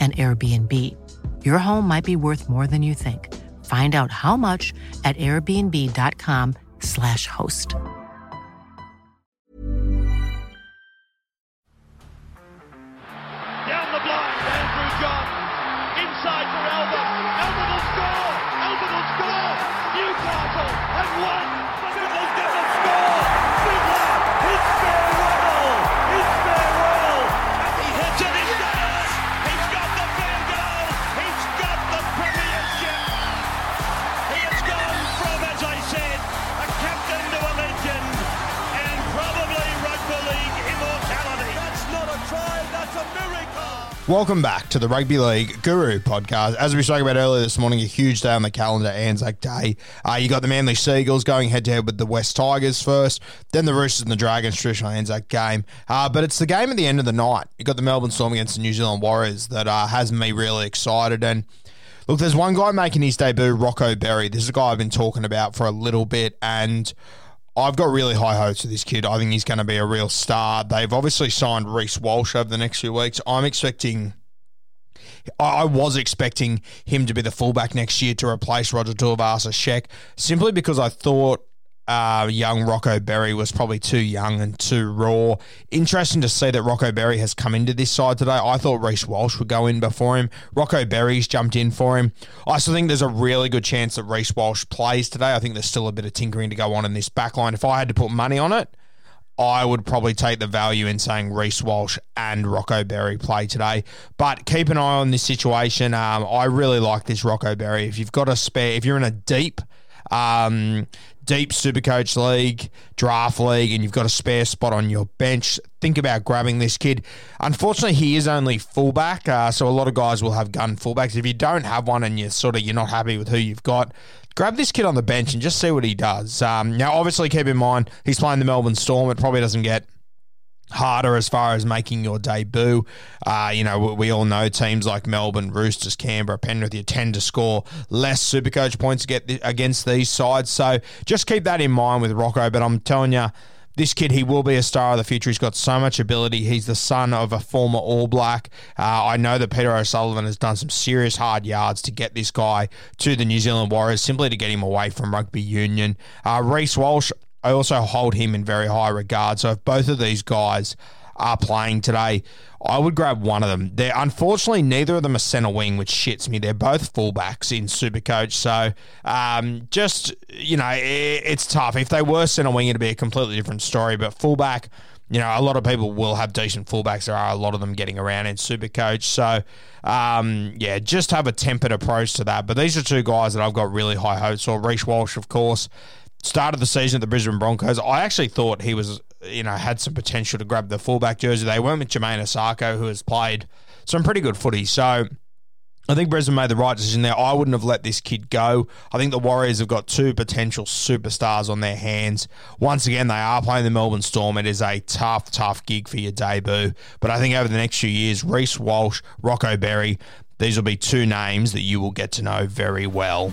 an Airbnb. Your home might be worth more than you think. Find out how much at airbnb.com/slash host. Down the blind, Andrew John. Inside for Albert. Albert will score. Albert will score. Newcastle have won. Going to score. Fiddler, his farewell. Welcome back to the Rugby League Guru podcast. As we spoke about earlier this morning, a huge day on the calendar, Anzac Day. Uh, you got the Manly Sea Eagles going head to head with the West Tigers first, then the Roosters and the Dragons, traditional Anzac game. Uh, but it's the game at the end of the night. You got the Melbourne Storm against the New Zealand Warriors that uh, has me really excited. And Look, there's one guy making his debut, Rocco Berry. This is a guy I've been talking about for a little bit, and I've got really high hopes for this kid. I think he's going to be a real star. They've obviously signed Reece Walsh over the next few weeks. I'm expecting. I was expecting him to be the fullback next year to replace Roger Tuivasa Sheck, simply because I thought uh, young Rocco Berry was probably too young and too raw. Interesting to see that Rocco Berry has come into this side today. I thought Reece Walsh would go in before him. Rocco Berry's jumped in for him. I still think there's a really good chance that Reece Walsh plays today. I think there's still a bit of tinkering to go on in this back line. If I had to put money on it, I would probably take the value in saying Reece Walsh and Rocco Berry play today. But keep an eye on this situation. Um, I really like this Rocco Berry. If you've got a spare, if you're in a deep, um, deep Supercoach league, draft league, and you've got a spare spot on your bench, think about grabbing this kid. Unfortunately, he is only fullback, uh, so a lot of guys will have gun fullbacks. If you don't have one and you're sort of you're not happy with who you've got, grab this kid on the bench and just see what he does. Um, now, obviously, keep in mind he's playing the Melbourne Storm. It probably doesn't get harder as far as making your debut. Uh, you know, we, we all know teams like Melbourne, Roosters, Canberra, Penrith, you tend to score less Supercoach points get th- against these sides. So just keep that in mind with Rocco. But I'm telling you, this kid, he will be a star of the future. He's got so much ability. He's the son of a former All Black. Uh, I know that Peter O'Sullivan has done some serious hard yards to get this guy to the New Zealand Warriors, simply to get him away from rugby union. Uh, Reece Walsh, I also hold him in very high regard. So if both of these guys are playing today, I would grab one of them. They're unfortunately neither of them are centre wing, which shits me. They're both fullbacks in Supercoach, so um, just you know it, it's tough. If they were centre wing, it'd be a completely different story. But fullback, you know, a lot of people will have decent fullbacks. There are a lot of them getting around in Supercoach, so um, yeah, just have a tempered approach to that. But these are two guys that I've got really high hopes for. Reece Walsh, of course started the season at the Brisbane Broncos. I actually thought he was, you know, had some potential to grab the fullback jersey. They went with Jamayne Isaako, who has played some pretty good footy. So I think Brisbane made the right decision there. I wouldn't have let this kid go. I think the Warriors have got two potential superstars on their hands. Once again, they are playing the Melbourne Storm. It is a tough, tough gig for your debut. But I think over the next few years, Reece Walsh, Rocco Berry, these will be two names that you will get to know very well.